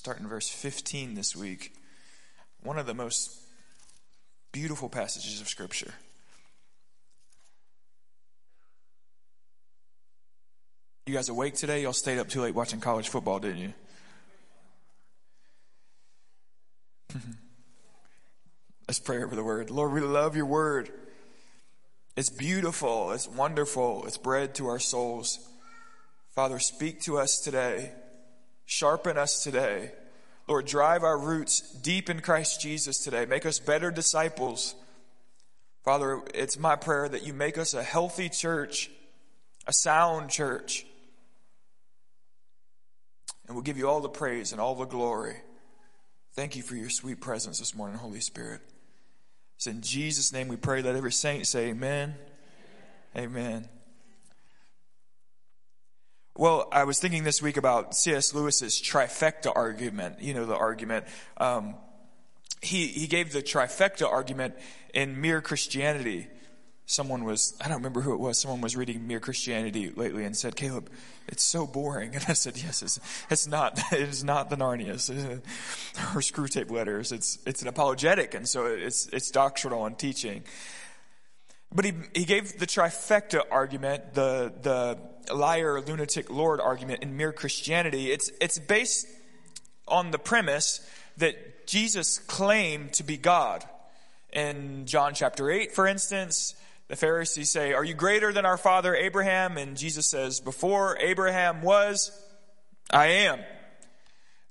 start in verse 15 this week. One of the most beautiful passages of Scripture. You guys awake today? Y'all stayed up too late watching college football, didn't you? Let's pray over the word. Lord, we love your word. It's beautiful, it's wonderful, it's bread to our souls. Father, speak to us today. Sharpen us today. Lord, drive our roots deep in Christ Jesus today. Make us better disciples. Father, it's my prayer that you make us a healthy church, a sound church. And we'll give you all the praise and all the glory. Thank you for your sweet presence this morning, Holy Spirit. It's in Jesus' name we pray. Let every saint say amen. Amen. amen. Well, I was thinking this week about C.S. Lewis's trifecta argument. You know the argument. Um, he he gave the trifecta argument in Mere Christianity. Someone was I don't remember who it was. Someone was reading Mere Christianity lately and said, "Caleb, it's so boring." And I said, "Yes, it's, it's not. It is not the Narnias or Screwtape Letters. It's it's an apologetic, and so it's it's doctrinal and teaching." But he, he gave the trifecta argument, the, the liar, lunatic, Lord argument in mere Christianity. It's, it's based on the premise that Jesus claimed to be God. In John chapter 8, for instance, the Pharisees say, Are you greater than our father Abraham? And Jesus says, Before Abraham was, I am.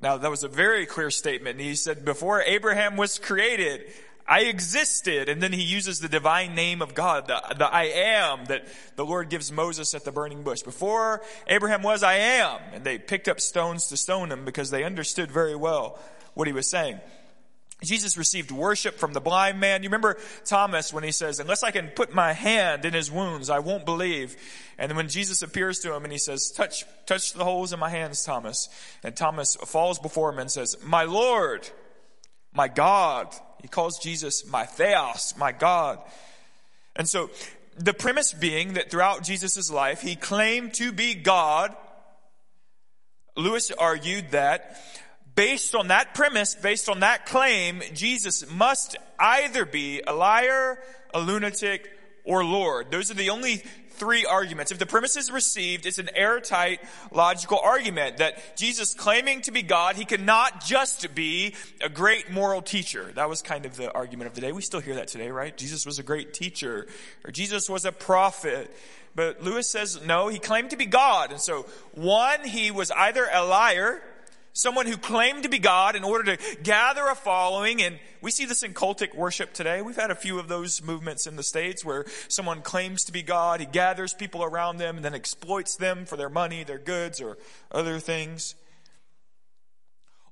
Now, that was a very clear statement. He said, Before Abraham was created, I existed. And then he uses the divine name of God, the, the I am that the Lord gives Moses at the burning bush. Before Abraham was, I am. And they picked up stones to stone him because they understood very well what he was saying. Jesus received worship from the blind man. You remember Thomas when he says, unless I can put my hand in his wounds, I won't believe. And when Jesus appears to him and he says, touch, touch the holes in my hands, Thomas. And Thomas falls before him and says, my Lord, my God. He calls Jesus my Theos, my God. And so the premise being that throughout Jesus' life, he claimed to be God. Lewis argued that based on that premise, based on that claim, Jesus must either be a liar, a lunatic, or Lord. Those are the only three arguments. If the premise is received, it's an airtight logical argument that Jesus claiming to be God, he cannot just be a great moral teacher. That was kind of the argument of the day. We still hear that today, right? Jesus was a great teacher or Jesus was a prophet. But Lewis says no, he claimed to be God. And so one, he was either a liar, someone who claimed to be God in order to gather a following. And we see this in cultic worship today. We've had a few of those movements in the States where someone claims to be God. He gathers people around them and then exploits them for their money, their goods, or other things.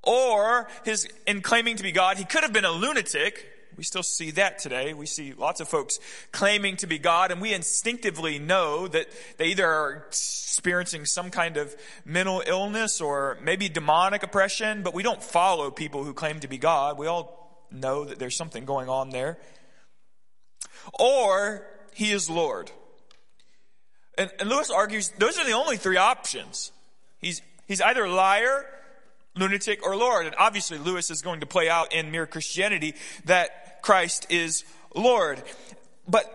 Or his, in claiming to be God, he could have been a lunatic we still see that today. We see lots of folks claiming to be God, and we instinctively know that they either are experiencing some kind of mental illness or maybe demonic oppression, but we don't follow people who claim to be God. We all know that there's something going on there. Or he is Lord. And, and Lewis argues those are the only three options. He's, he's either liar, lunatic, or Lord. And obviously Lewis is going to play out in mere Christianity that Christ is Lord. But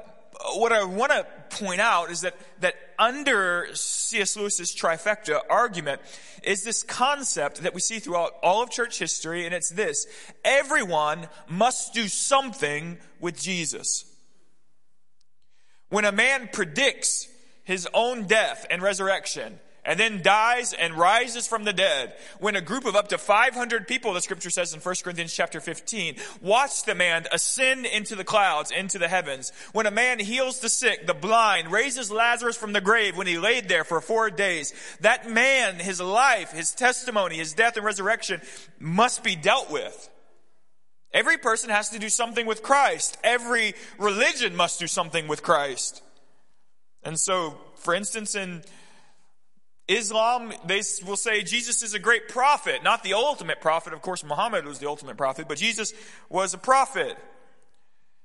what I want to point out is that, that under C.S. Lewis's trifecta argument is this concept that we see throughout all of church history, and it's this. Everyone must do something with Jesus. When a man predicts his own death and resurrection, and then dies and rises from the dead. When a group of up to 500 people, the scripture says in 1 Corinthians chapter 15, watch the man ascend into the clouds, into the heavens. When a man heals the sick, the blind, raises Lazarus from the grave when he laid there for four days, that man, his life, his testimony, his death and resurrection must be dealt with. Every person has to do something with Christ. Every religion must do something with Christ. And so, for instance, in Islam, they will say Jesus is a great prophet, not the ultimate prophet. Of course, Muhammad was the ultimate prophet, but Jesus was a prophet.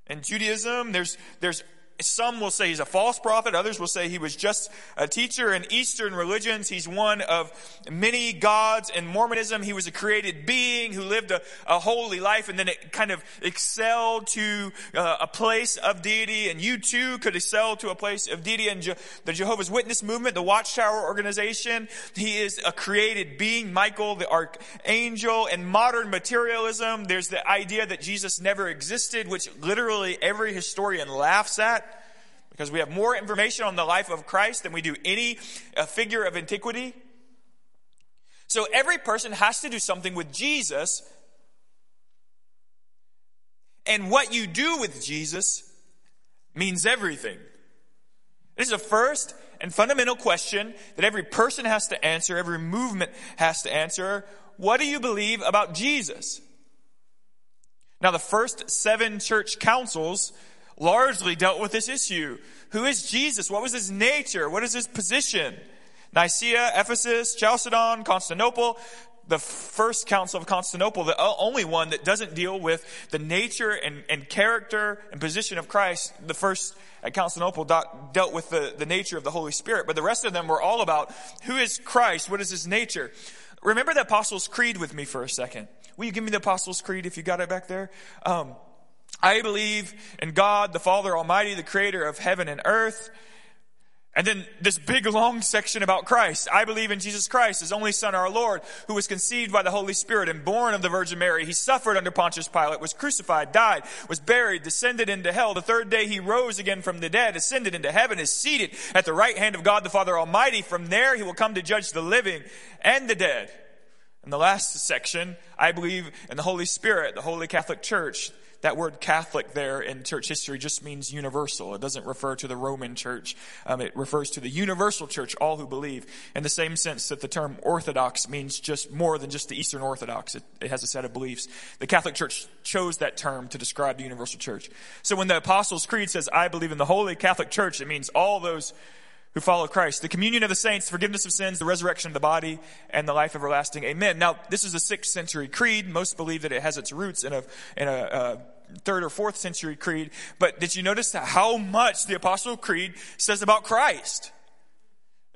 In Judaism, there's, there's some will say he's a false prophet. Others will say he was just a teacher in Eastern religions. He's one of many gods. In Mormonism, he was a created being who lived a, a holy life and then it kind of excelled to uh, a place of deity. And you too could excel to a place of deity. And Je- the Jehovah's Witness movement, the Watchtower organization, he is a created being. Michael, the archangel. In modern materialism, there's the idea that Jesus never existed, which literally every historian laughs at because we have more information on the life of Christ than we do any uh, figure of antiquity. So every person has to do something with Jesus. And what you do with Jesus means everything. This is a first and fundamental question that every person has to answer, every movement has to answer. What do you believe about Jesus? Now, the first seven church councils largely dealt with this issue. Who is Jesus? What was his nature? What is his position? Nicaea, Ephesus, Chalcedon, Constantinople. The first council of Constantinople, the only one that doesn't deal with the nature and, and character and position of Christ. The first at Constantinople dealt with the, the nature of the Holy Spirit, but the rest of them were all about who is Christ? What is his nature? Remember the Apostles' Creed with me for a second. Will you give me the Apostles' Creed if you got it back there? Um, I believe in God, the Father Almighty, the creator of heaven and earth. And then this big long section about Christ. I believe in Jesus Christ, his only son, our Lord, who was conceived by the Holy Spirit and born of the Virgin Mary. He suffered under Pontius Pilate, was crucified, died, was buried, descended into hell. The third day he rose again from the dead, ascended into heaven, is seated at the right hand of God the Father Almighty. From there he will come to judge the living and the dead. In the last section, I believe in the Holy Spirit, the Holy Catholic Church, that word Catholic there in church history just means universal. It doesn't refer to the Roman church. Um, it refers to the universal church, all who believe, in the same sense that the term Orthodox means just more than just the Eastern Orthodox. It, it has a set of beliefs. The Catholic Church chose that term to describe the universal church. So when the Apostles' Creed says, I believe in the Holy Catholic Church, it means all those who follow Christ. The communion of the saints, forgiveness of sins, the resurrection of the body, and the life everlasting. Amen. Now, this is a sixth century creed. Most believe that it has its roots in a, in a, uh, third or fourth century creed. But did you notice how much the apostle creed says about Christ?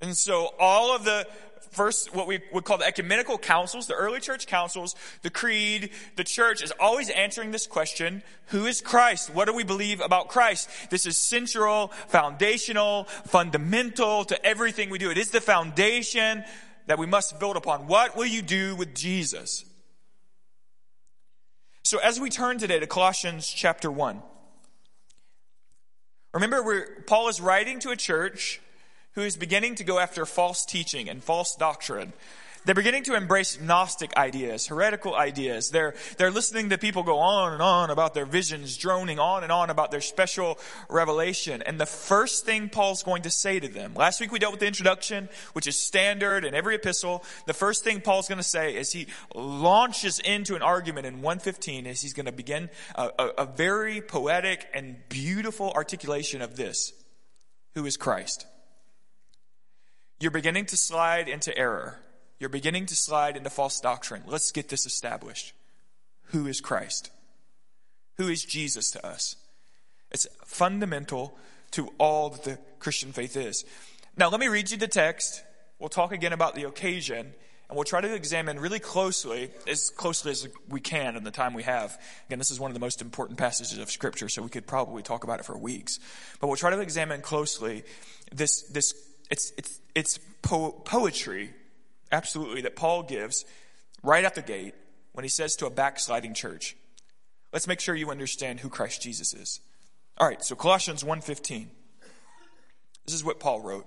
And so all of the first, what we would call the ecumenical councils, the early church councils, the creed, the church is always answering this question, who is Christ? What do we believe about Christ? This is central, foundational, fundamental to everything we do. It is the foundation that we must build upon. What will you do with Jesus? So as we turn today to Colossians chapter 1, remember where Paul is writing to a church who is beginning to go after false teaching and false doctrine. They're beginning to embrace Gnostic ideas, heretical ideas. They're, they're listening to people go on and on about their visions, droning on and on about their special revelation. And the first thing Paul's going to say to them, last week we dealt with the introduction, which is standard in every epistle. The first thing Paul's going to say is he launches into an argument in 115 as he's going to begin a, a, a very poetic and beautiful articulation of this. Who is Christ? You're beginning to slide into error. You're beginning to slide into false doctrine. Let's get this established. Who is Christ? Who is Jesus to us? It's fundamental to all that the Christian faith is. Now, let me read you the text. We'll talk again about the occasion, and we'll try to examine really closely, as closely as we can in the time we have. Again, this is one of the most important passages of Scripture, so we could probably talk about it for weeks. But we'll try to examine closely this, this it's, it's, it's po- poetry absolutely, that Paul gives right at the gate when he says to a backsliding church. Let's make sure you understand who Christ Jesus is. All right, so Colossians 1:15. This is what Paul wrote.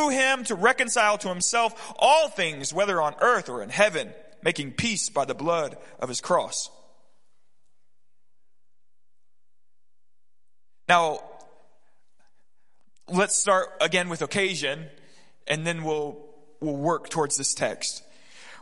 through him to reconcile to himself all things, whether on earth or in heaven, making peace by the blood of his cross. Now, let's start again with occasion and then we'll, we'll work towards this text.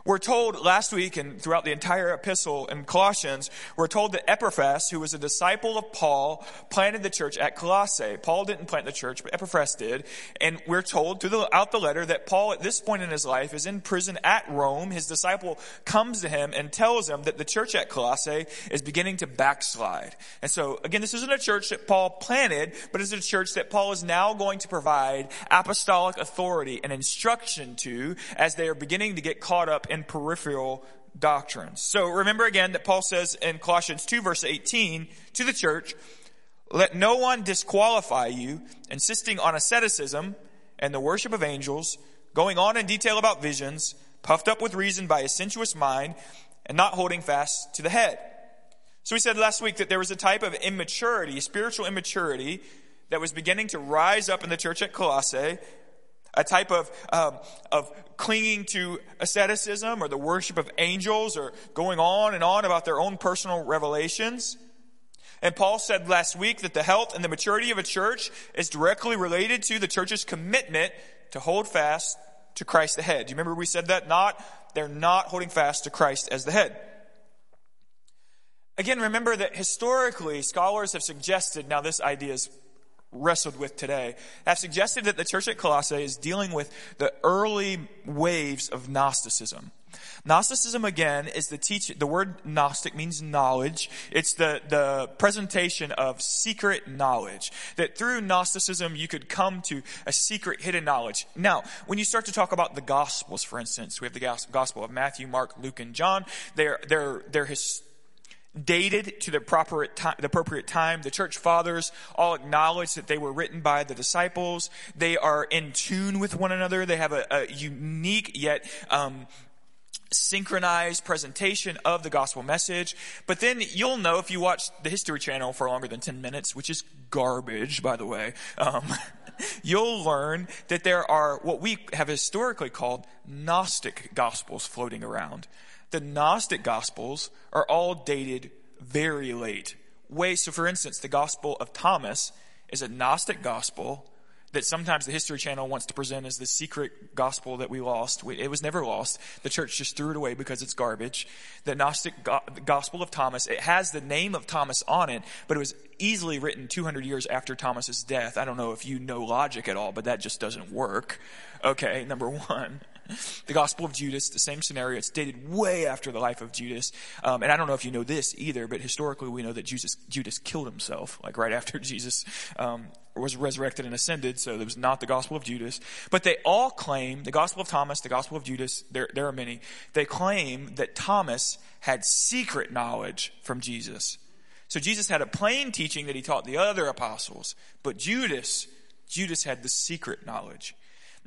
We're told last week and throughout the entire epistle in Colossians, we're told that Epaphras, who was a disciple of Paul, planted the church at Colossae. Paul didn't plant the church, but Epaphras did. And we're told throughout the letter that Paul at this point in his life is in prison at Rome. His disciple comes to him and tells him that the church at Colossae is beginning to backslide. And so again, this isn't a church that Paul planted, but it's a church that Paul is now going to provide apostolic authority and instruction to as they are beginning to get caught up in and peripheral doctrines. So remember again that Paul says in Colossians 2 verse 18 to the church, let no one disqualify you, insisting on asceticism and the worship of angels, going on in detail about visions, puffed up with reason by a sensuous mind, and not holding fast to the head. So we said last week that there was a type of immaturity, spiritual immaturity, that was beginning to rise up in the church at Colossae, a type of, um, of clinging to asceticism or the worship of angels or going on and on about their own personal revelations. And Paul said last week that the health and the maturity of a church is directly related to the church's commitment to hold fast to Christ the head. Do you remember we said that? Not, they're not holding fast to Christ as the head. Again, remember that historically, scholars have suggested, now this idea is wrestled with today have suggested that the church at Colossae is dealing with the early waves of Gnosticism. Gnosticism again is the teaching, the word Gnostic means knowledge. It's the, the presentation of secret knowledge. That through Gnosticism you could come to a secret hidden knowledge. Now, when you start to talk about the Gospels, for instance, we have the Gospel of Matthew, Mark, Luke, and John. They're, they're, they're his, dated to the proper time, the appropriate time. The church fathers all acknowledge that they were written by the disciples. They are in tune with one another. They have a, a unique yet um, synchronized presentation of the gospel message. But then you'll know if you watch the History Channel for longer than 10 minutes, which is garbage, by the way, um, you'll learn that there are what we have historically called Gnostic gospels floating around. The Gnostic Gospels are all dated very late. Way, so for instance, the Gospel of Thomas is a Gnostic Gospel that sometimes the History Channel wants to present as the secret gospel that we lost. It was never lost. The church just threw it away because it's garbage. The Gnostic go- Gospel of Thomas, it has the name of Thomas on it, but it was easily written 200 years after Thomas's death. I don't know if you know logic at all, but that just doesn't work. Okay, number one. The Gospel of Judas, the same scenario. It's dated way after the life of Judas. Um, and I don't know if you know this either, but historically we know that Judas, Judas killed himself, like right after Jesus um, was resurrected and ascended. So it was not the Gospel of Judas. But they all claim, the Gospel of Thomas, the Gospel of Judas, there, there are many, they claim that Thomas had secret knowledge from Jesus. So Jesus had a plain teaching that he taught the other apostles, but Judas, Judas had the secret knowledge.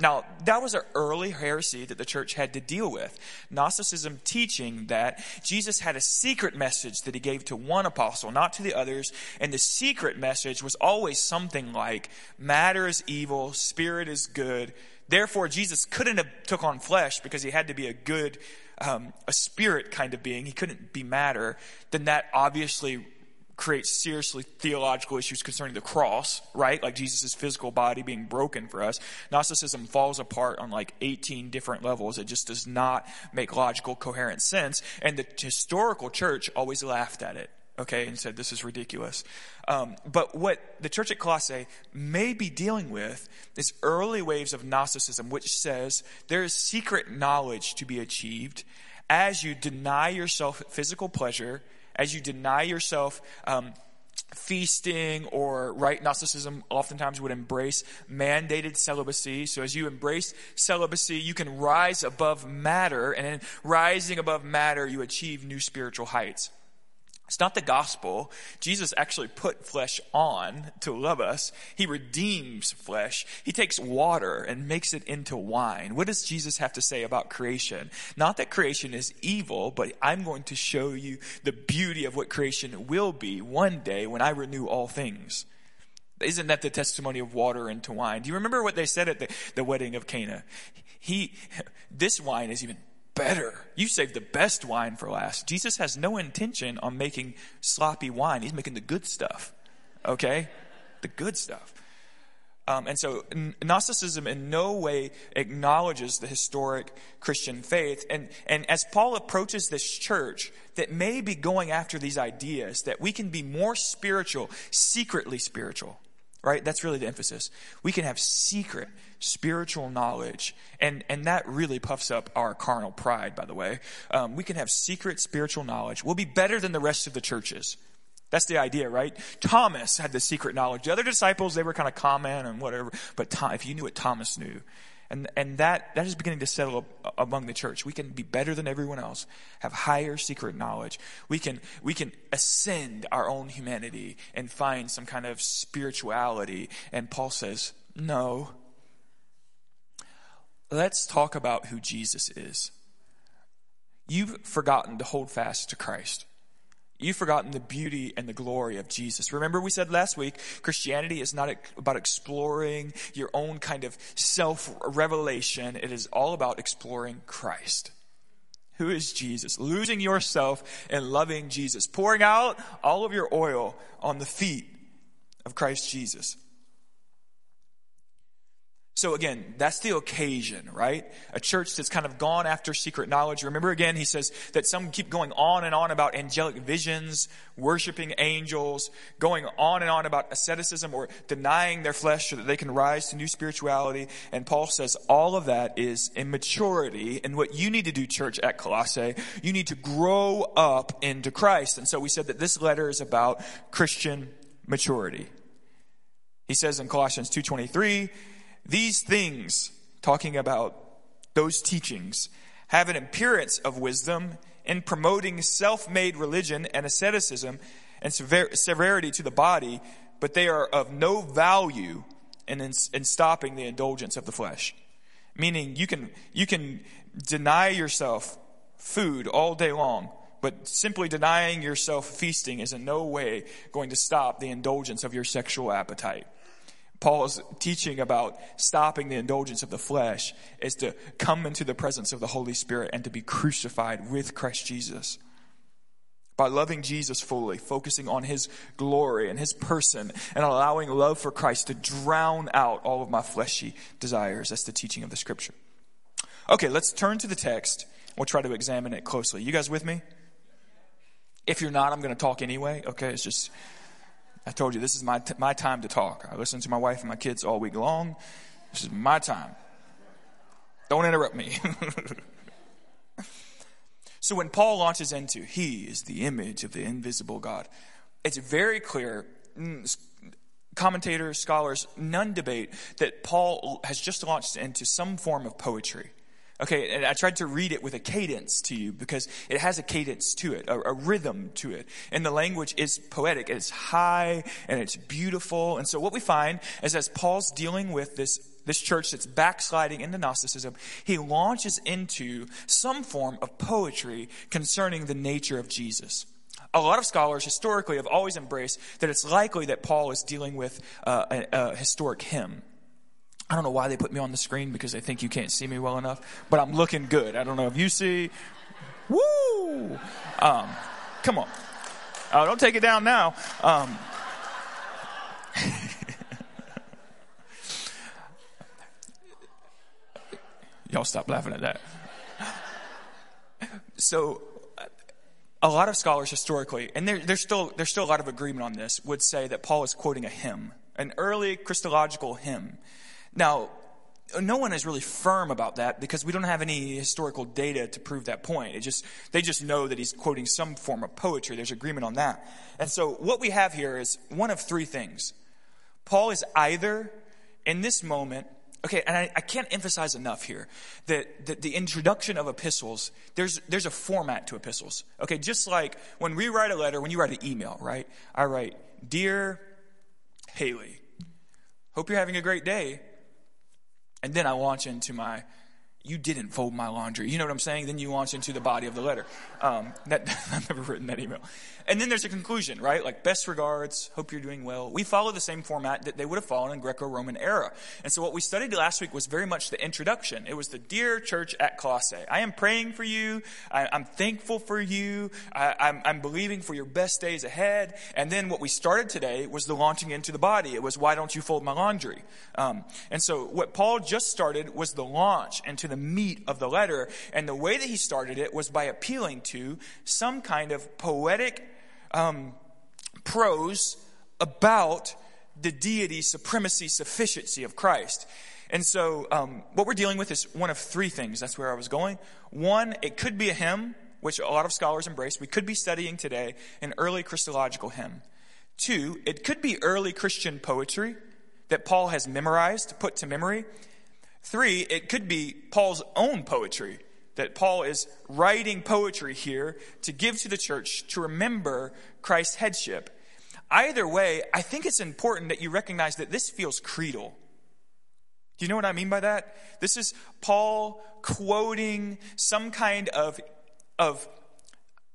Now, that was an early heresy that the church had to deal with. Gnosticism teaching that Jesus had a secret message that he gave to one apostle, not to the others, and the secret message was always something like, matter is evil, spirit is good. Therefore, Jesus couldn't have took on flesh because he had to be a good, um, a spirit kind of being. He couldn't be matter. Then that obviously creates seriously theological issues concerning the cross, right? Like Jesus' physical body being broken for us. Gnosticism falls apart on like 18 different levels. It just does not make logical, coherent sense. And the historical church always laughed at it, okay, and said, this is ridiculous. Um, but what the church at Colossae may be dealing with is early waves of Gnosticism, which says there is secret knowledge to be achieved as you deny yourself physical pleasure as you deny yourself um, feasting or right Gnosticism oftentimes would embrace mandated celibacy. So as you embrace celibacy, you can rise above matter, and in rising above matter, you achieve new spiritual heights. It's not the gospel. Jesus actually put flesh on to love us. He redeems flesh. He takes water and makes it into wine. What does Jesus have to say about creation? Not that creation is evil, but I'm going to show you the beauty of what creation will be one day when I renew all things. Isn't that the testimony of water into wine? Do you remember what they said at the, the wedding of Cana? He, this wine is even better. You saved the best wine for last. Jesus has no intention on making sloppy wine. He's making the good stuff. Okay? The good stuff. Um, and so Gnosticism in no way acknowledges the historic Christian faith. And, and as Paul approaches this church that may be going after these ideas that we can be more spiritual, secretly spiritual, right? That's really the emphasis. We can have secret spiritual knowledge. And, and that really puffs up our carnal pride, by the way. Um, we can have secret spiritual knowledge. We'll be better than the rest of the churches. That's the idea, right? Thomas had the secret knowledge. The other disciples, they were kind of common and whatever. But Tom, if you knew what Thomas knew, and, and that, that is beginning to settle among the church. We can be better than everyone else, have higher secret knowledge. We can, we can ascend our own humanity and find some kind of spirituality. And Paul says, no. Let's talk about who Jesus is. You've forgotten to hold fast to Christ. You've forgotten the beauty and the glory of Jesus. Remember, we said last week, Christianity is not about exploring your own kind of self revelation. It is all about exploring Christ. Who is Jesus? Losing yourself and loving Jesus. Pouring out all of your oil on the feet of Christ Jesus. So again, that's the occasion, right? A church that's kind of gone after secret knowledge. Remember again, he says that some keep going on and on about angelic visions, worshiping angels, going on and on about asceticism or denying their flesh so that they can rise to new spirituality. And Paul says all of that is immaturity. And what you need to do, church at Colossae, you need to grow up into Christ. And so we said that this letter is about Christian maturity. He says in Colossians 2.23, these things, talking about those teachings, have an appearance of wisdom in promoting self-made religion and asceticism and sever- severity to the body, but they are of no value in, in, in stopping the indulgence of the flesh. Meaning you can, you can deny yourself food all day long, but simply denying yourself feasting is in no way going to stop the indulgence of your sexual appetite. Paul's teaching about stopping the indulgence of the flesh is to come into the presence of the Holy Spirit and to be crucified with Christ Jesus. By loving Jesus fully, focusing on His glory and His person, and allowing love for Christ to drown out all of my fleshy desires. That's the teaching of the scripture. Okay, let's turn to the text. We'll try to examine it closely. You guys with me? If you're not, I'm going to talk anyway. Okay, it's just I told you this is my, t- my time to talk. I listen to my wife and my kids all week long. This is my time. Don't interrupt me. so when Paul launches into, he is the image of the invisible God, it's very clear. Mm, commentators, scholars, none debate that Paul has just launched into some form of poetry. Okay, and I tried to read it with a cadence to you because it has a cadence to it, a, a, rhythm to it. And the language is poetic. It's high and it's beautiful. And so what we find is as Paul's dealing with this, this church that's backsliding into Gnosticism, he launches into some form of poetry concerning the nature of Jesus. A lot of scholars historically have always embraced that it's likely that Paul is dealing with uh, a, a historic hymn. I don't know why they put me on the screen because they think you can't see me well enough, but I'm looking good. I don't know if you see. Woo! Um, come on. Oh, don't take it down now. Um, y'all stop laughing at that. So, a lot of scholars historically, and there, there's still there's still a lot of agreement on this, would say that Paul is quoting a hymn, an early Christological hymn. Now, no one is really firm about that because we don't have any historical data to prove that point. It just, they just know that he's quoting some form of poetry. There's agreement on that. And so what we have here is one of three things. Paul is either in this moment, okay, and I, I can't emphasize enough here that, that the introduction of epistles, there's, there's a format to epistles. Okay, just like when we write a letter, when you write an email, right? I write, Dear Haley, hope you're having a great day. And then I launch into my you didn't fold my laundry. You know what I'm saying? Then you launch into the body of the letter. Um, that, I've never written that email. And then there's a conclusion, right? Like, best regards, hope you're doing well. We follow the same format that they would have followed in Greco-Roman era. And so what we studied last week was very much the introduction. It was the dear church at Colossae. I am praying for you. I, am thankful for you. I, I'm, I'm believing for your best days ahead. And then what we started today was the launching into the body. It was, why don't you fold my laundry? Um, and so what Paul just started was the launch into the meat of the letter. And the way that he started it was by appealing to some kind of poetic um, prose about the deity, supremacy, sufficiency of Christ. And so, um, what we're dealing with is one of three things. That's where I was going. One, it could be a hymn, which a lot of scholars embrace. We could be studying today an early Christological hymn. Two, it could be early Christian poetry that Paul has memorized, put to memory. Three, it could be Paul's own poetry that Paul is writing poetry here to give to the church to remember Christ's headship. Either way, I think it's important that you recognize that this feels creedal. Do you know what I mean by that? This is Paul quoting some kind of, of,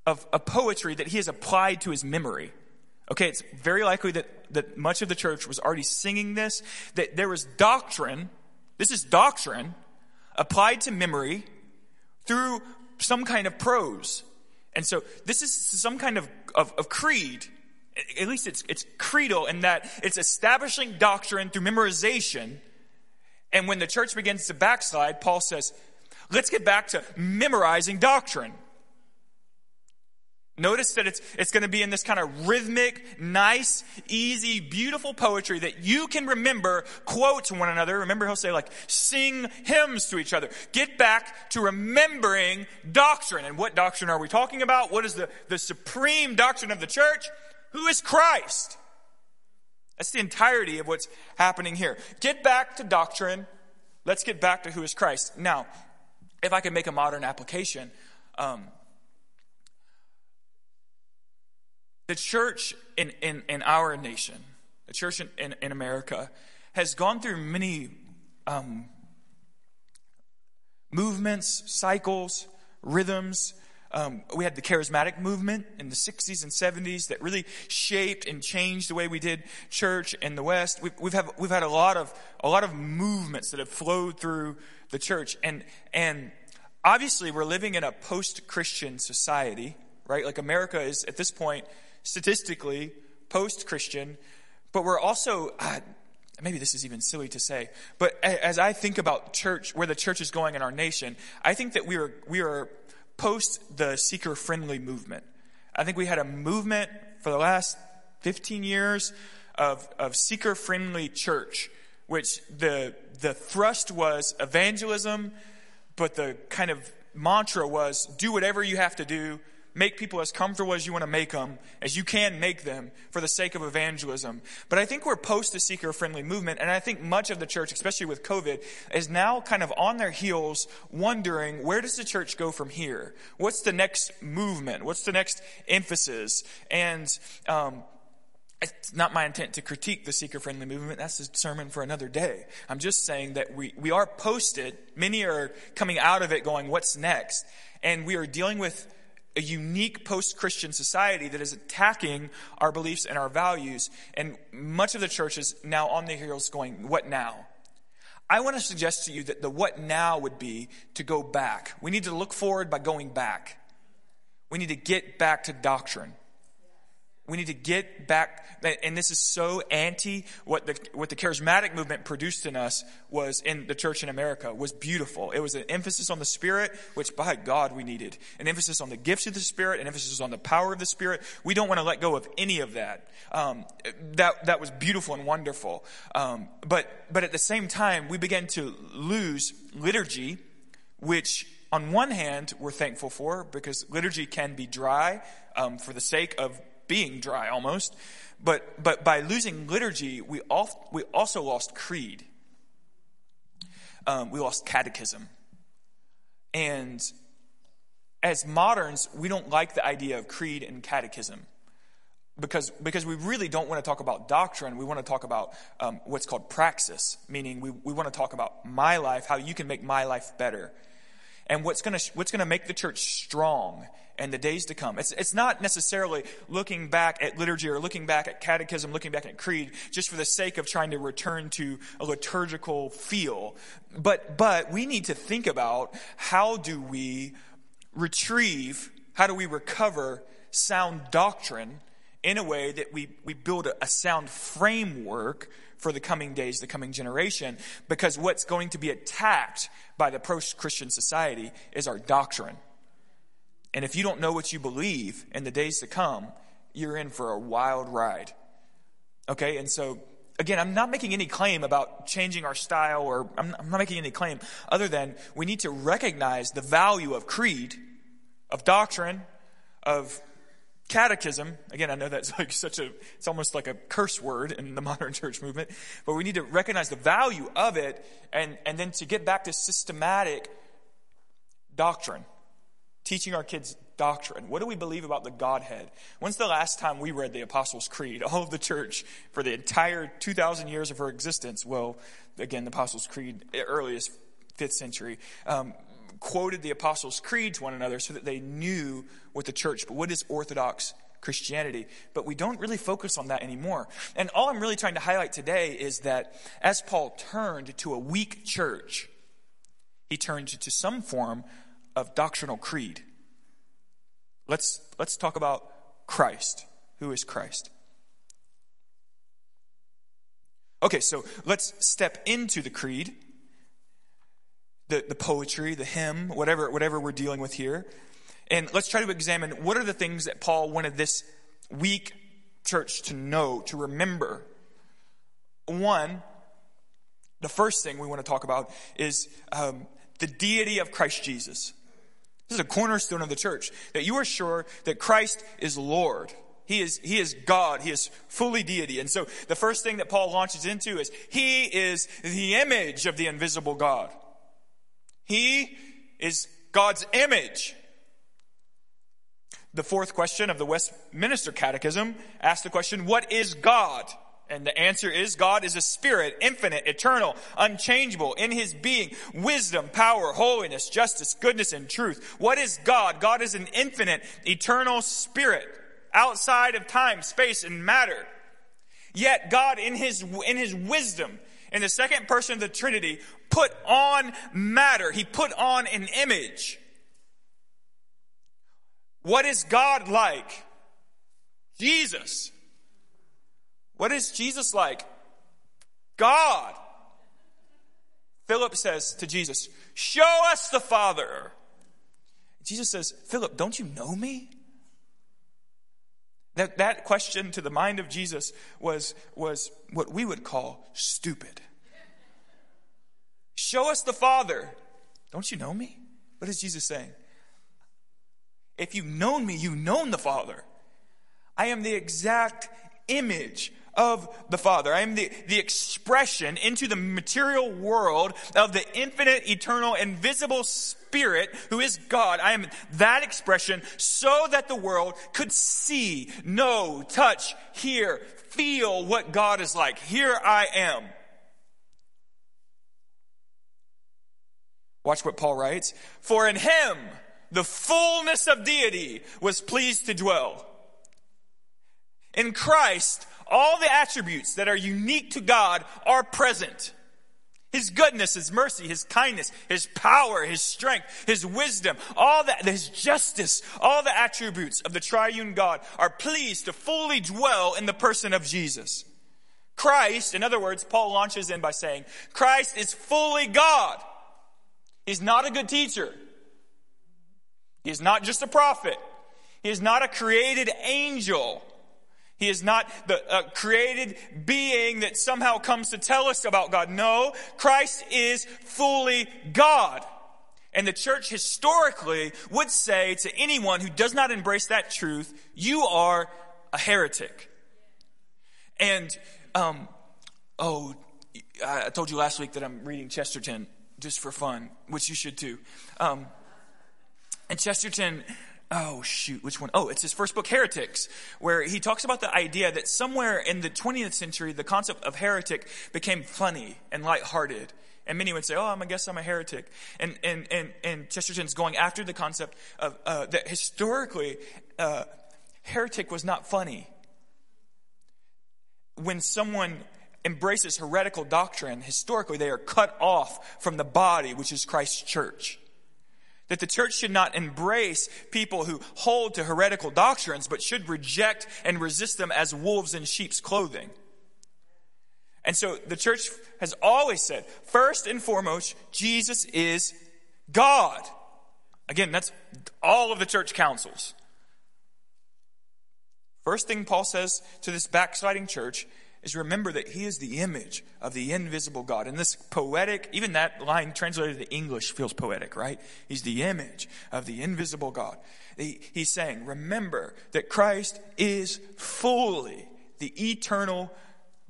of a poetry that he has applied to his memory. Okay, it's very likely that, that much of the church was already singing this, that there was doctrine, this is doctrine, applied to memory through some kind of prose. And so this is some kind of, of, of creed. At least it's, it's creedal in that it's establishing doctrine through memorization. And when the church begins to backslide, Paul says, let's get back to memorizing doctrine. Notice that it's, it's going to be in this kind of rhythmic, nice, easy, beautiful poetry that you can remember, quote to one another. Remember, he'll say like, sing hymns to each other. Get back to remembering doctrine. And what doctrine are we talking about? What is the, the supreme doctrine of the church? Who is Christ? That's the entirety of what's happening here. Get back to doctrine. Let's get back to who is Christ. Now, if I could make a modern application, um, The church in, in, in our nation, the church in, in, in America, has gone through many um, movements, cycles, rhythms. Um, we had the charismatic movement in the 60s and 70s that really shaped and changed the way we did church in the West. We've, we've, have, we've had a lot of a lot of movements that have flowed through the church, and and obviously we're living in a post-Christian society, right? Like America is at this point statistically post Christian, but we're also, uh, maybe this is even silly to say, but as I think about church, where the church is going in our nation, I think that we are, we are post the seeker friendly movement. I think we had a movement for the last 15 years of, of seeker friendly church, which the, the thrust was evangelism, but the kind of mantra was do whatever you have to do make people as comfortable as you want to make them, as you can make them for the sake of evangelism. But I think we're post the seeker friendly movement, and I think much of the church, especially with COVID, is now kind of on their heels wondering where does the church go from here? What's the next movement? What's the next emphasis? And, um, it's not my intent to critique the seeker friendly movement. That's a sermon for another day. I'm just saying that we, we are posted. Many are coming out of it going, what's next? And we are dealing with a unique post-Christian society that is attacking our beliefs and our values. And much of the church is now on the heels going, what now? I want to suggest to you that the what now would be to go back. We need to look forward by going back. We need to get back to doctrine. We need to get back, and this is so anti what the, what the charismatic movement produced in us was in the church in America was beautiful. It was an emphasis on the Spirit, which by God we needed. An emphasis on the gifts of the Spirit, an emphasis on the power of the Spirit. We don't want to let go of any of that. Um, that, that was beautiful and wonderful. Um, but, but at the same time, we began to lose liturgy, which on one hand, we're thankful for because liturgy can be dry um, for the sake of being dry almost. But, but by losing liturgy, we, all, we also lost creed. Um, we lost catechism. And as moderns, we don't like the idea of creed and catechism. because, because we really don't want to talk about doctrine. We want to talk about um, what's called praxis, meaning we, we want to talk about my life, how you can make my life better. And what's going to, what's going to make the church strong in the days to come. It's, it's not necessarily looking back at liturgy or looking back at catechism, looking back at creed, just for the sake of trying to return to a liturgical feel. But, but we need to think about how do we retrieve, how do we recover sound doctrine in a way that we, we build a, a sound framework for the coming days, the coming generation, because what's going to be attacked by the post-Christian society is our doctrine. And if you don't know what you believe in the days to come, you're in for a wild ride. Okay, and so again, I'm not making any claim about changing our style or I'm not making any claim other than we need to recognize the value of creed, of doctrine, of catechism. Again, I know that's like such a, it's almost like a curse word in the modern church movement, but we need to recognize the value of it and, and then to get back to systematic doctrine. Teaching our kids doctrine. What do we believe about the Godhead? When's the last time we read the Apostles' Creed? All of the church for the entire 2,000 years of her existence. Well, again, the Apostles' Creed, earliest fifth century. Um, quoted the Apostles' Creed to one another so that they knew what the church, but what is Orthodox Christianity? But we don't really focus on that anymore. And all I'm really trying to highlight today is that as Paul turned to a weak church, he turned to some form of doctrinal creed. Let's, let's talk about Christ. Who is Christ? Okay, so let's step into the creed the, the poetry, the hymn, whatever, whatever we're dealing with here. And let's try to examine what are the things that Paul wanted this weak church to know, to remember. One, the first thing we want to talk about is um, the deity of Christ Jesus. This is a cornerstone of the church, that you are sure that Christ is Lord. He is, he is God. He is fully deity. And so the first thing that Paul launches into is He is the image of the invisible God. He is God's image. The fourth question of the Westminster Catechism asks the question, what is God? And the answer is God is a spirit, infinite, eternal, unchangeable in his being, wisdom, power, holiness, justice, goodness, and truth. What is God? God is an infinite, eternal spirit outside of time, space, and matter. Yet God in his, in his wisdom, in the second person of the Trinity, put on matter. He put on an image. What is God like? Jesus. What is Jesus like? God. Philip says to Jesus, Show us the Father. Jesus says, Philip, don't you know me? That, that question to the mind of Jesus was, was what we would call stupid. Show us the Father. Don't you know me? What is Jesus saying? If you've known me, you've known the Father. I am the exact image of the Father. I am the, the expression into the material world of the infinite, eternal, invisible Spirit who is God. I am that expression so that the world could see, know, touch, hear, feel what God is like. Here I am. Watch what Paul writes. For in him, the fullness of deity was pleased to dwell. In Christ, all the attributes that are unique to God are present. His goodness, His mercy, His kindness, His power, His strength, His wisdom, all that, His justice, all the attributes of the triune God are pleased to fully dwell in the person of Jesus. Christ, in other words, Paul launches in by saying, Christ is fully God. He's not a good teacher. He is not just a prophet. He is not a created angel. He is not the uh, created being that somehow comes to tell us about God. No, Christ is fully God. And the church historically would say to anyone who does not embrace that truth, you are a heretic. And, um, oh, I told you last week that I'm reading Chesterton just for fun, which you should too. Um, and Chesterton oh shoot, which one? Oh, it's his first book, Heretics, where he talks about the idea that somewhere in the 20th century, the concept of heretic became funny and lighthearted. And many would say, oh, I'm, I guess I'm a heretic. And, and, and, and Chesterton's going after the concept of, uh, that historically, uh, heretic was not funny. When someone embraces heretical doctrine, historically they are cut off from the body, which is Christ's church. That the church should not embrace people who hold to heretical doctrines, but should reject and resist them as wolves in sheep's clothing. And so the church has always said, first and foremost, Jesus is God. Again, that's all of the church councils. First thing Paul says to this backsliding church is remember that he is the image of the invisible God. And this poetic, even that line translated to English feels poetic, right? He's the image of the invisible God. He, he's saying, remember that Christ is fully the eternal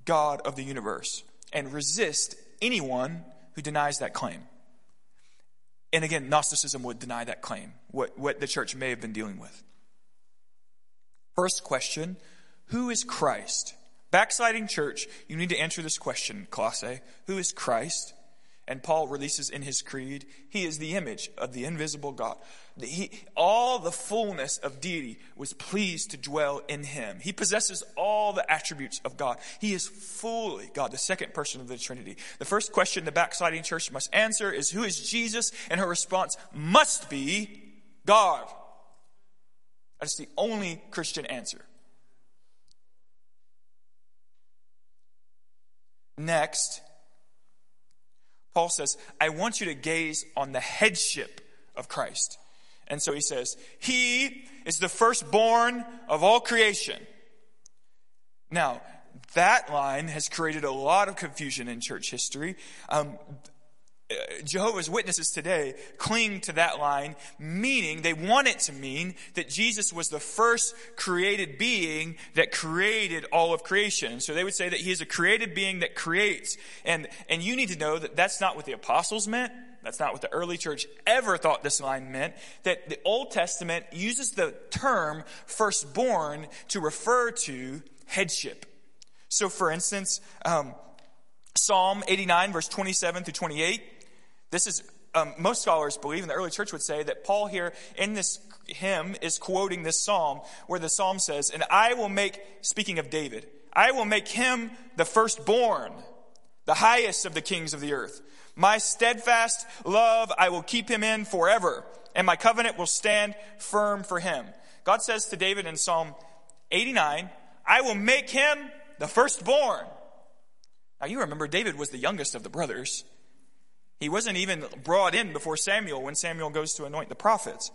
God of the universe and resist anyone who denies that claim. And again, Gnosticism would deny that claim, what, what the church may have been dealing with. First question Who is Christ? Backsliding church, you need to answer this question, Colossae. Who is Christ? And Paul releases in his creed, he is the image of the invisible God. He, all the fullness of deity was pleased to dwell in him. He possesses all the attributes of God. He is fully God, the second person of the Trinity. The first question the backsliding church must answer is who is Jesus? And her response must be God. That's the only Christian answer. Next, Paul says, I want you to gaze on the headship of Christ. And so he says, He is the firstborn of all creation. Now, that line has created a lot of confusion in church history. Um, Jehovah's Witnesses today cling to that line, meaning they want it to mean that Jesus was the first created being that created all of creation. So they would say that he is a created being that creates. And, and you need to know that that's not what the apostles meant. That's not what the early church ever thought this line meant. That the Old Testament uses the term firstborn to refer to headship. So for instance, um, Psalm 89 verse 27 through 28, this is, um, most scholars believe, and the early church would say, that Paul here in this hymn is quoting this psalm where the psalm says, And I will make, speaking of David, I will make him the firstborn, the highest of the kings of the earth. My steadfast love I will keep him in forever, and my covenant will stand firm for him. God says to David in Psalm 89, I will make him the firstborn. Now you remember David was the youngest of the brothers. He wasn't even brought in before Samuel when Samuel goes to anoint the prophets.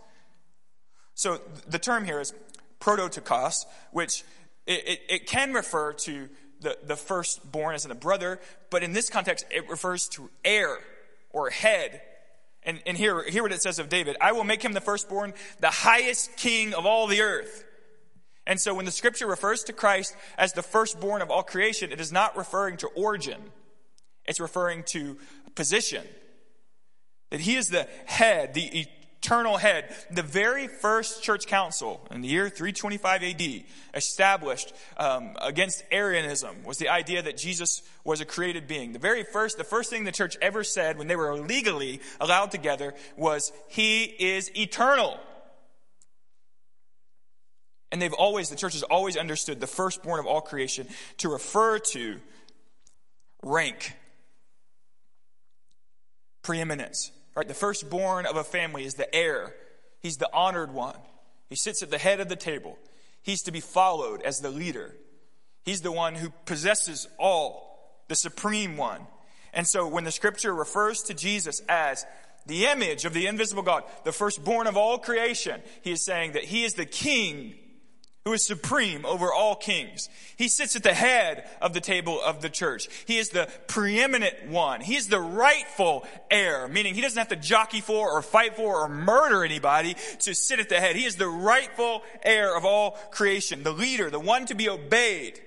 So the term here is prototokos, which it, it, it, can refer to the, the firstborn as in a brother, but in this context, it refers to heir or head. And, and here, hear what it says of David. I will make him the firstborn, the highest king of all the earth. And so when the scripture refers to Christ as the firstborn of all creation, it is not referring to origin. It's referring to position. That he is the head, the eternal head. The very first church council in the year 325 AD established um, against Arianism was the idea that Jesus was a created being. The very first, the first thing the church ever said when they were legally allowed together was, He is eternal. And they've always, the church has always understood the firstborn of all creation to refer to rank, preeminence. Right? The firstborn of a family is the heir. He's the honored one. He sits at the head of the table. He's to be followed as the leader. He's the one who possesses all, the supreme one. And so when the scripture refers to Jesus as the image of the invisible God, the firstborn of all creation, he is saying that he is the king who is supreme over all kings. He sits at the head of the table of the church. He is the preeminent one. He is the rightful heir, meaning he doesn't have to jockey for or fight for or murder anybody to sit at the head. He is the rightful heir of all creation, the leader, the one to be obeyed.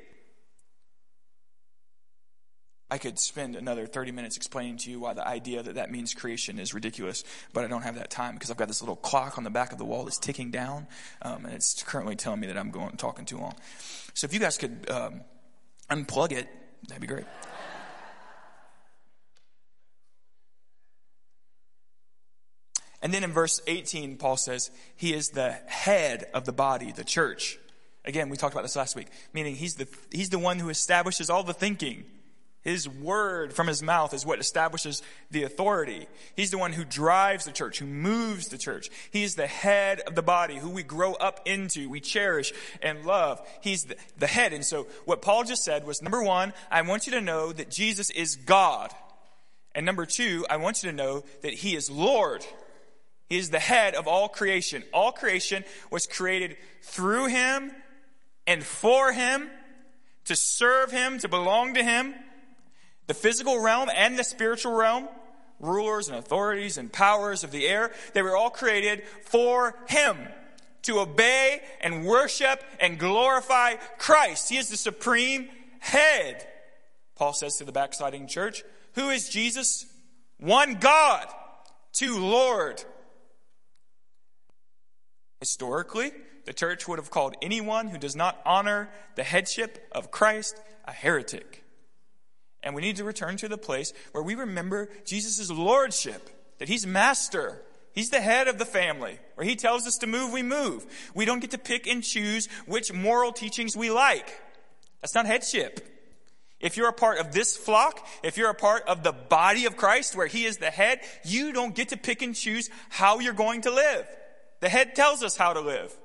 I could spend another 30 minutes explaining to you why the idea that that means creation is ridiculous, but I don't have that time because I've got this little clock on the back of the wall that's ticking down, um, and it's currently telling me that I'm going talking too long. So if you guys could um, unplug it, that'd be great. And then in verse 18, Paul says, He is the head of the body, the church. Again, we talked about this last week, meaning he's the, he's the one who establishes all the thinking. His word from his mouth is what establishes the authority. He's the one who drives the church, who moves the church. He's the head of the body, who we grow up into, we cherish and love. He's the, the head. And so what Paul just said was number one, I want you to know that Jesus is God. And number two, I want you to know that he is Lord. He is the head of all creation. All creation was created through him and for him, to serve him, to belong to him the physical realm and the spiritual realm, rulers and authorities and powers of the air, they were all created for Him to obey and worship and glorify Christ. He is the supreme head. Paul says to the backsliding church, Who is Jesus? One God, two Lord. Historically, the church would have called anyone who does not honor the headship of Christ a heretic. And we need to return to the place where we remember Jesus' lordship, that he's master. He's the head of the family. Where he tells us to move, we move. We don't get to pick and choose which moral teachings we like. That's not headship. If you're a part of this flock, if you're a part of the body of Christ where he is the head, you don't get to pick and choose how you're going to live. The head tells us how to live.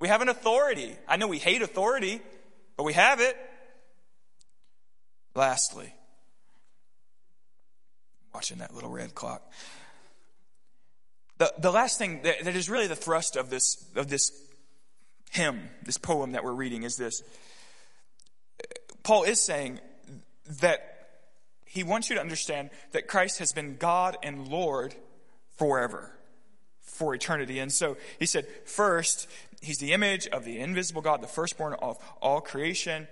We have an authority. I know we hate authority, but we have it. Lastly, watching that little red clock. The, the last thing that, that is really the thrust of this, of this hymn, this poem that we're reading, is this. Paul is saying that he wants you to understand that Christ has been God and Lord forever, for eternity. And so he said, first, he's the image of the invisible God, the firstborn of all creation.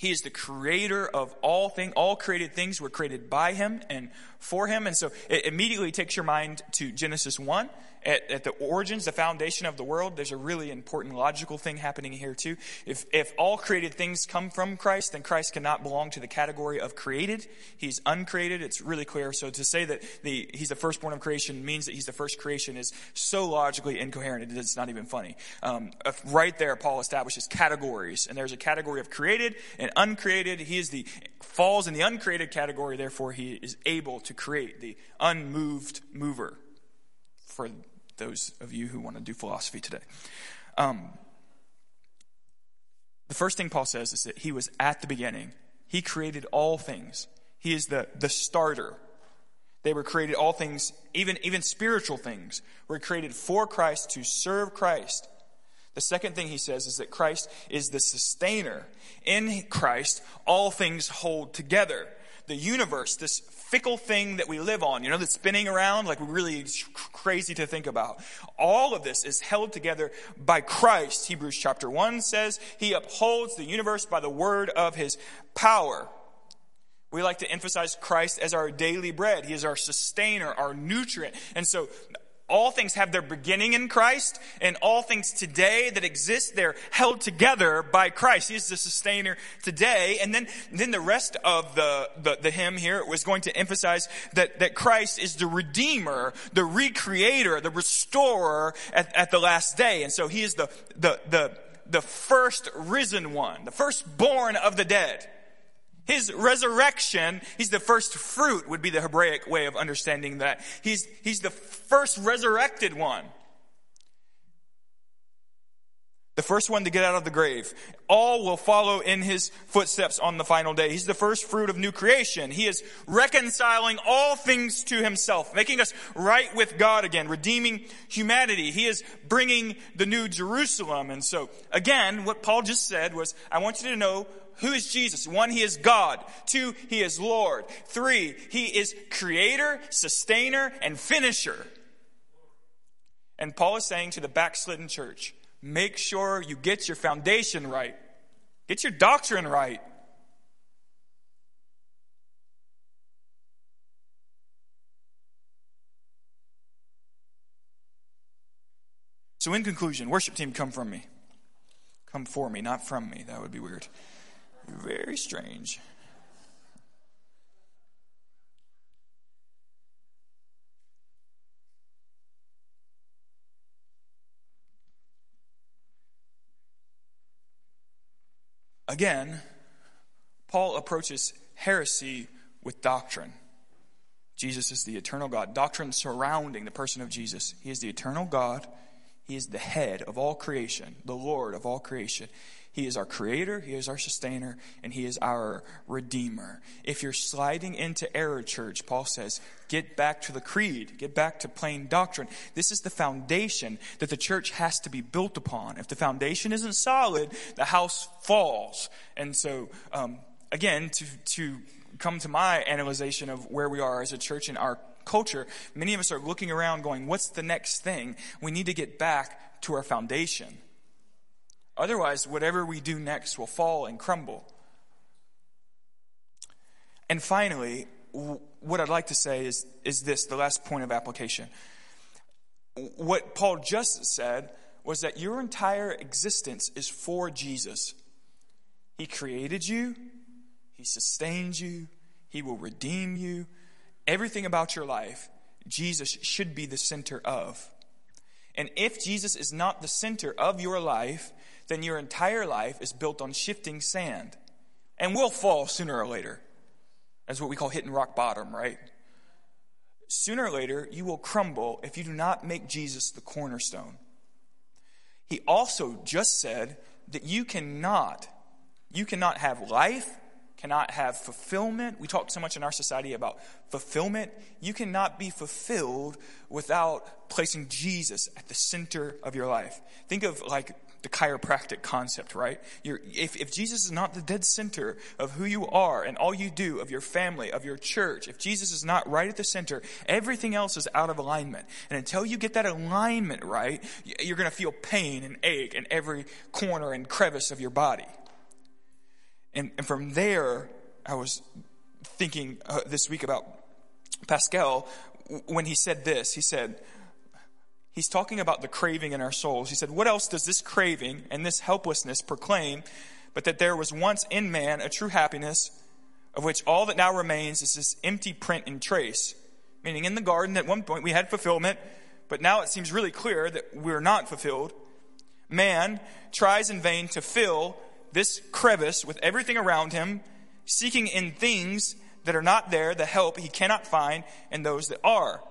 He is the creator of all things. All created things were created by him and for him. And so it immediately takes your mind to Genesis 1 at, at, the origins, the foundation of the world, there's a really important logical thing happening here too. If, if all created things come from Christ, then Christ cannot belong to the category of created. He's uncreated. It's really clear. So to say that the, he's the firstborn of creation means that he's the first creation is so logically incoherent. It's not even funny. Um, right there, Paul establishes categories, and there's a category of created and uncreated. He is the falls in the uncreated category. Therefore, he is able to create the unmoved mover for those of you who want to do philosophy today. Um, the first thing Paul says is that he was at the beginning. He created all things. He is the, the starter. They were created, all things, even, even spiritual things, were created for Christ to serve Christ. The second thing he says is that Christ is the sustainer. In Christ, all things hold together. The universe, this fickle thing that we live on, you know, that's spinning around like really crazy to think about. All of this is held together by Christ. Hebrews chapter 1 says he upholds the universe by the word of his power. We like to emphasize Christ as our daily bread. He is our sustainer, our nutrient. And so all things have their beginning in Christ, and all things today that exist, they're held together by Christ. He's the sustainer today. And then, then the rest of the, the, the hymn here was going to emphasize that, that Christ is the redeemer, the recreator, the restorer at, at the last day. And so he is the, the, the, the first risen one, the firstborn of the dead. His resurrection, he's the first fruit, would be the Hebraic way of understanding that. He's, he's the first resurrected one. The first one to get out of the grave. All will follow in his footsteps on the final day. He's the first fruit of new creation. He is reconciling all things to himself, making us right with God again, redeeming humanity. He is bringing the new Jerusalem. And so, again, what Paul just said was, I want you to know who is Jesus? One, he is God. Two, he is Lord. Three, he is creator, sustainer, and finisher. And Paul is saying to the backslidden church, make sure you get your foundation right. Get your doctrine right. So, in conclusion, worship team, come from me. Come for me, not from me. That would be weird. Very strange. Again, Paul approaches heresy with doctrine. Jesus is the eternal God. Doctrine surrounding the person of Jesus. He is the eternal God. He is the head of all creation, the Lord of all creation. He is our creator, He is our sustainer, and He is our redeemer. If you're sliding into error, church, Paul says, get back to the creed, get back to plain doctrine. This is the foundation that the church has to be built upon. If the foundation isn't solid, the house falls. And so, um, again, to, to come to my analysis of where we are as a church in our culture, many of us are looking around going, what's the next thing? We need to get back to our foundation. Otherwise, whatever we do next will fall and crumble. And finally, what I'd like to say is, is this the last point of application. What Paul just said was that your entire existence is for Jesus. He created you, He sustains you, He will redeem you. Everything about your life, Jesus should be the center of. And if Jesus is not the center of your life, then your entire life is built on shifting sand and will fall sooner or later. That's what we call hitting rock bottom, right? Sooner or later, you will crumble if you do not make Jesus the cornerstone. He also just said that you cannot, you cannot have life, cannot have fulfillment. We talk so much in our society about fulfillment. You cannot be fulfilled without placing Jesus at the center of your life. Think of like the chiropractic concept, right? You're, if, if Jesus is not the dead center of who you are and all you do, of your family, of your church, if Jesus is not right at the center, everything else is out of alignment. And until you get that alignment right, you're going to feel pain and ache in every corner and crevice of your body. And, and from there, I was thinking uh, this week about Pascal when he said this. He said, he's talking about the craving in our souls. He said, What else does this craving and this helplessness proclaim but that there was once in man a true happiness, of which all that now remains is this empty print and trace? Meaning, in the garden, at one point we had fulfillment, but now it seems really clear that we're not fulfilled. Man tries in vain to fill this crevice with everything around him, seeking in things that are not there the help he cannot find in those that are.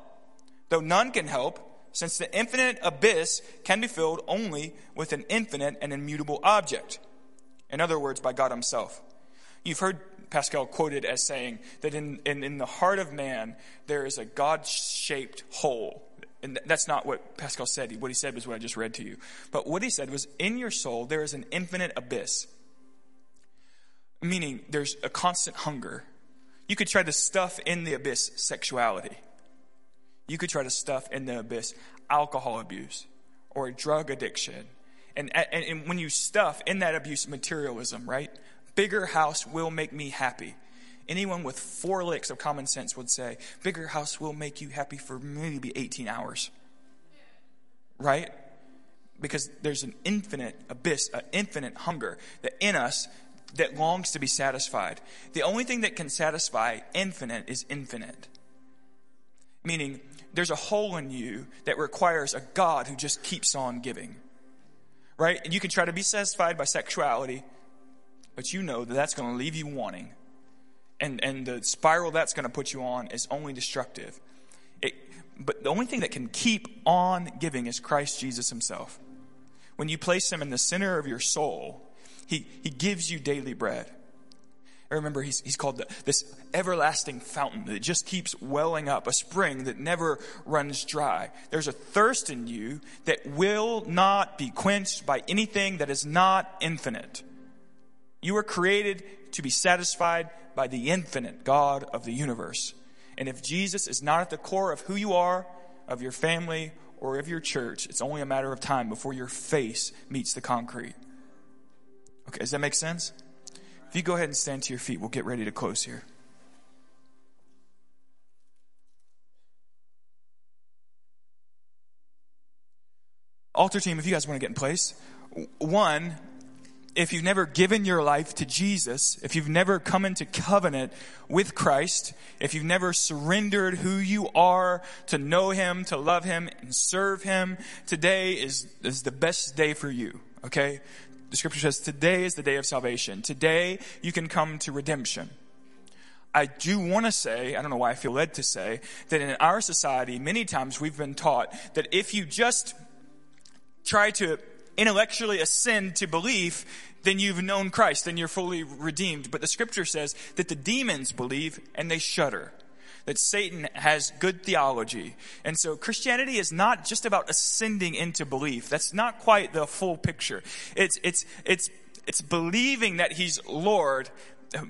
Though none can help, since the infinite abyss can be filled only with an infinite and immutable object. In other words, by God Himself. You've heard Pascal quoted as saying that in, in, in the heart of man, there is a God shaped hole. And that's not what Pascal said. What he said was what I just read to you. But what he said was, in your soul, there is an infinite abyss. Meaning, there's a constant hunger. You could try to stuff in the abyss sexuality you could try to stuff in the abyss alcohol abuse or drug addiction. And, and, and when you stuff in that abuse materialism, right? Bigger house will make me happy. Anyone with four licks of common sense would say, bigger house will make you happy for maybe 18 hours. Right? Because there's an infinite abyss, an infinite hunger that in us that longs to be satisfied. The only thing that can satisfy infinite is infinite. Meaning, there's a hole in you that requires a God who just keeps on giving. Right? And you can try to be satisfied by sexuality, but you know that that's going to leave you wanting. And, and the spiral that's going to put you on is only destructive. It, but the only thing that can keep on giving is Christ Jesus himself. When you place him in the center of your soul, he, he gives you daily bread. I remember he's, he's called the, this everlasting fountain that just keeps welling up, a spring that never runs dry. There's a thirst in you that will not be quenched by anything that is not infinite. You were created to be satisfied by the infinite God of the universe. And if Jesus is not at the core of who you are, of your family, or of your church, it's only a matter of time before your face meets the concrete. Okay, does that make sense? If you go ahead and stand to your feet, we'll get ready to close here. altar team, if you guys want to get in place, one, if you've never given your life to Jesus, if you've never come into covenant with Christ, if you've never surrendered who you are to know Him, to love Him, and serve Him, today is, is the best day for you, okay? The scripture says today is the day of salvation. Today you can come to redemption. I do want to say, I don't know why I feel led to say, that in our society, many times we've been taught that if you just try to intellectually ascend to belief, then you've known Christ, then you're fully redeemed. But the scripture says that the demons believe and they shudder. That Satan has good theology. And so Christianity is not just about ascending into belief. That's not quite the full picture. It's, it's, it's, it's believing that he's Lord,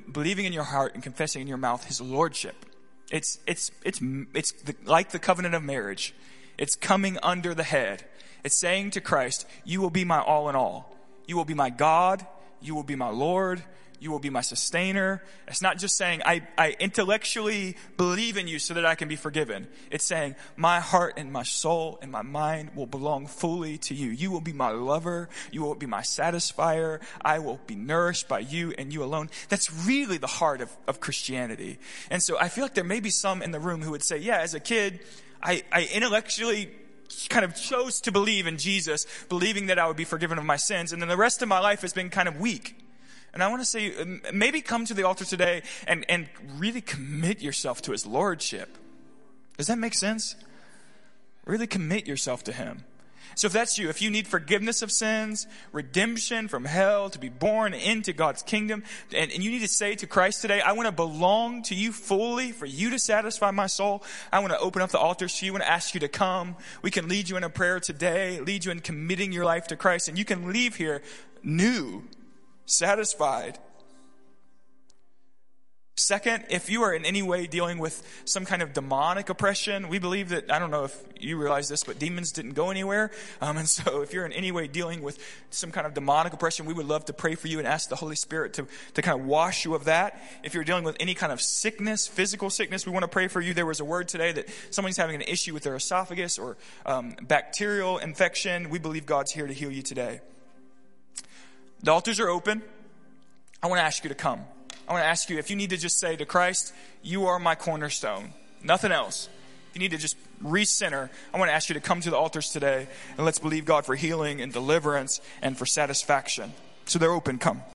believing in your heart and confessing in your mouth his lordship. It's, it's, it's, it's the, like the covenant of marriage. It's coming under the head. It's saying to Christ, you will be my all in all. You will be my God. You will be my Lord. You will be my sustainer. It's not just saying, I, I intellectually believe in you so that I can be forgiven. It's saying, my heart and my soul and my mind will belong fully to you. You will be my lover. You will be my satisfier. I will be nourished by you and you alone. That's really the heart of, of Christianity. And so I feel like there may be some in the room who would say, yeah, as a kid, I, I intellectually kind of chose to believe in Jesus, believing that I would be forgiven of my sins. And then the rest of my life has been kind of weak. And I want to say, um, maybe come to the altar today and, and really commit yourself to His Lordship. Does that make sense? Really commit yourself to Him. So if that's you, if you need forgiveness of sins, redemption from hell, to be born into God's kingdom, and, and you need to say to Christ today, I want to belong to you fully for you to satisfy my soul. I want to open up the altars to you. To ask you to come. We can lead you in a prayer today, lead you in committing your life to Christ, and you can leave here new, satisfied, Second, if you are in any way dealing with some kind of demonic oppression, we believe that, I don't know if you realize this, but demons didn't go anywhere. Um, and so if you're in any way dealing with some kind of demonic oppression, we would love to pray for you and ask the Holy Spirit to, to kind of wash you of that. If you're dealing with any kind of sickness, physical sickness, we want to pray for you. There was a word today that someone's having an issue with their esophagus or um, bacterial infection. We believe God's here to heal you today. The altars are open. I want to ask you to come. I want to ask you if you need to just say to Christ, You are my cornerstone, nothing else. If you need to just recenter, I want to ask you to come to the altars today and let's believe God for healing and deliverance and for satisfaction. So they're open, come.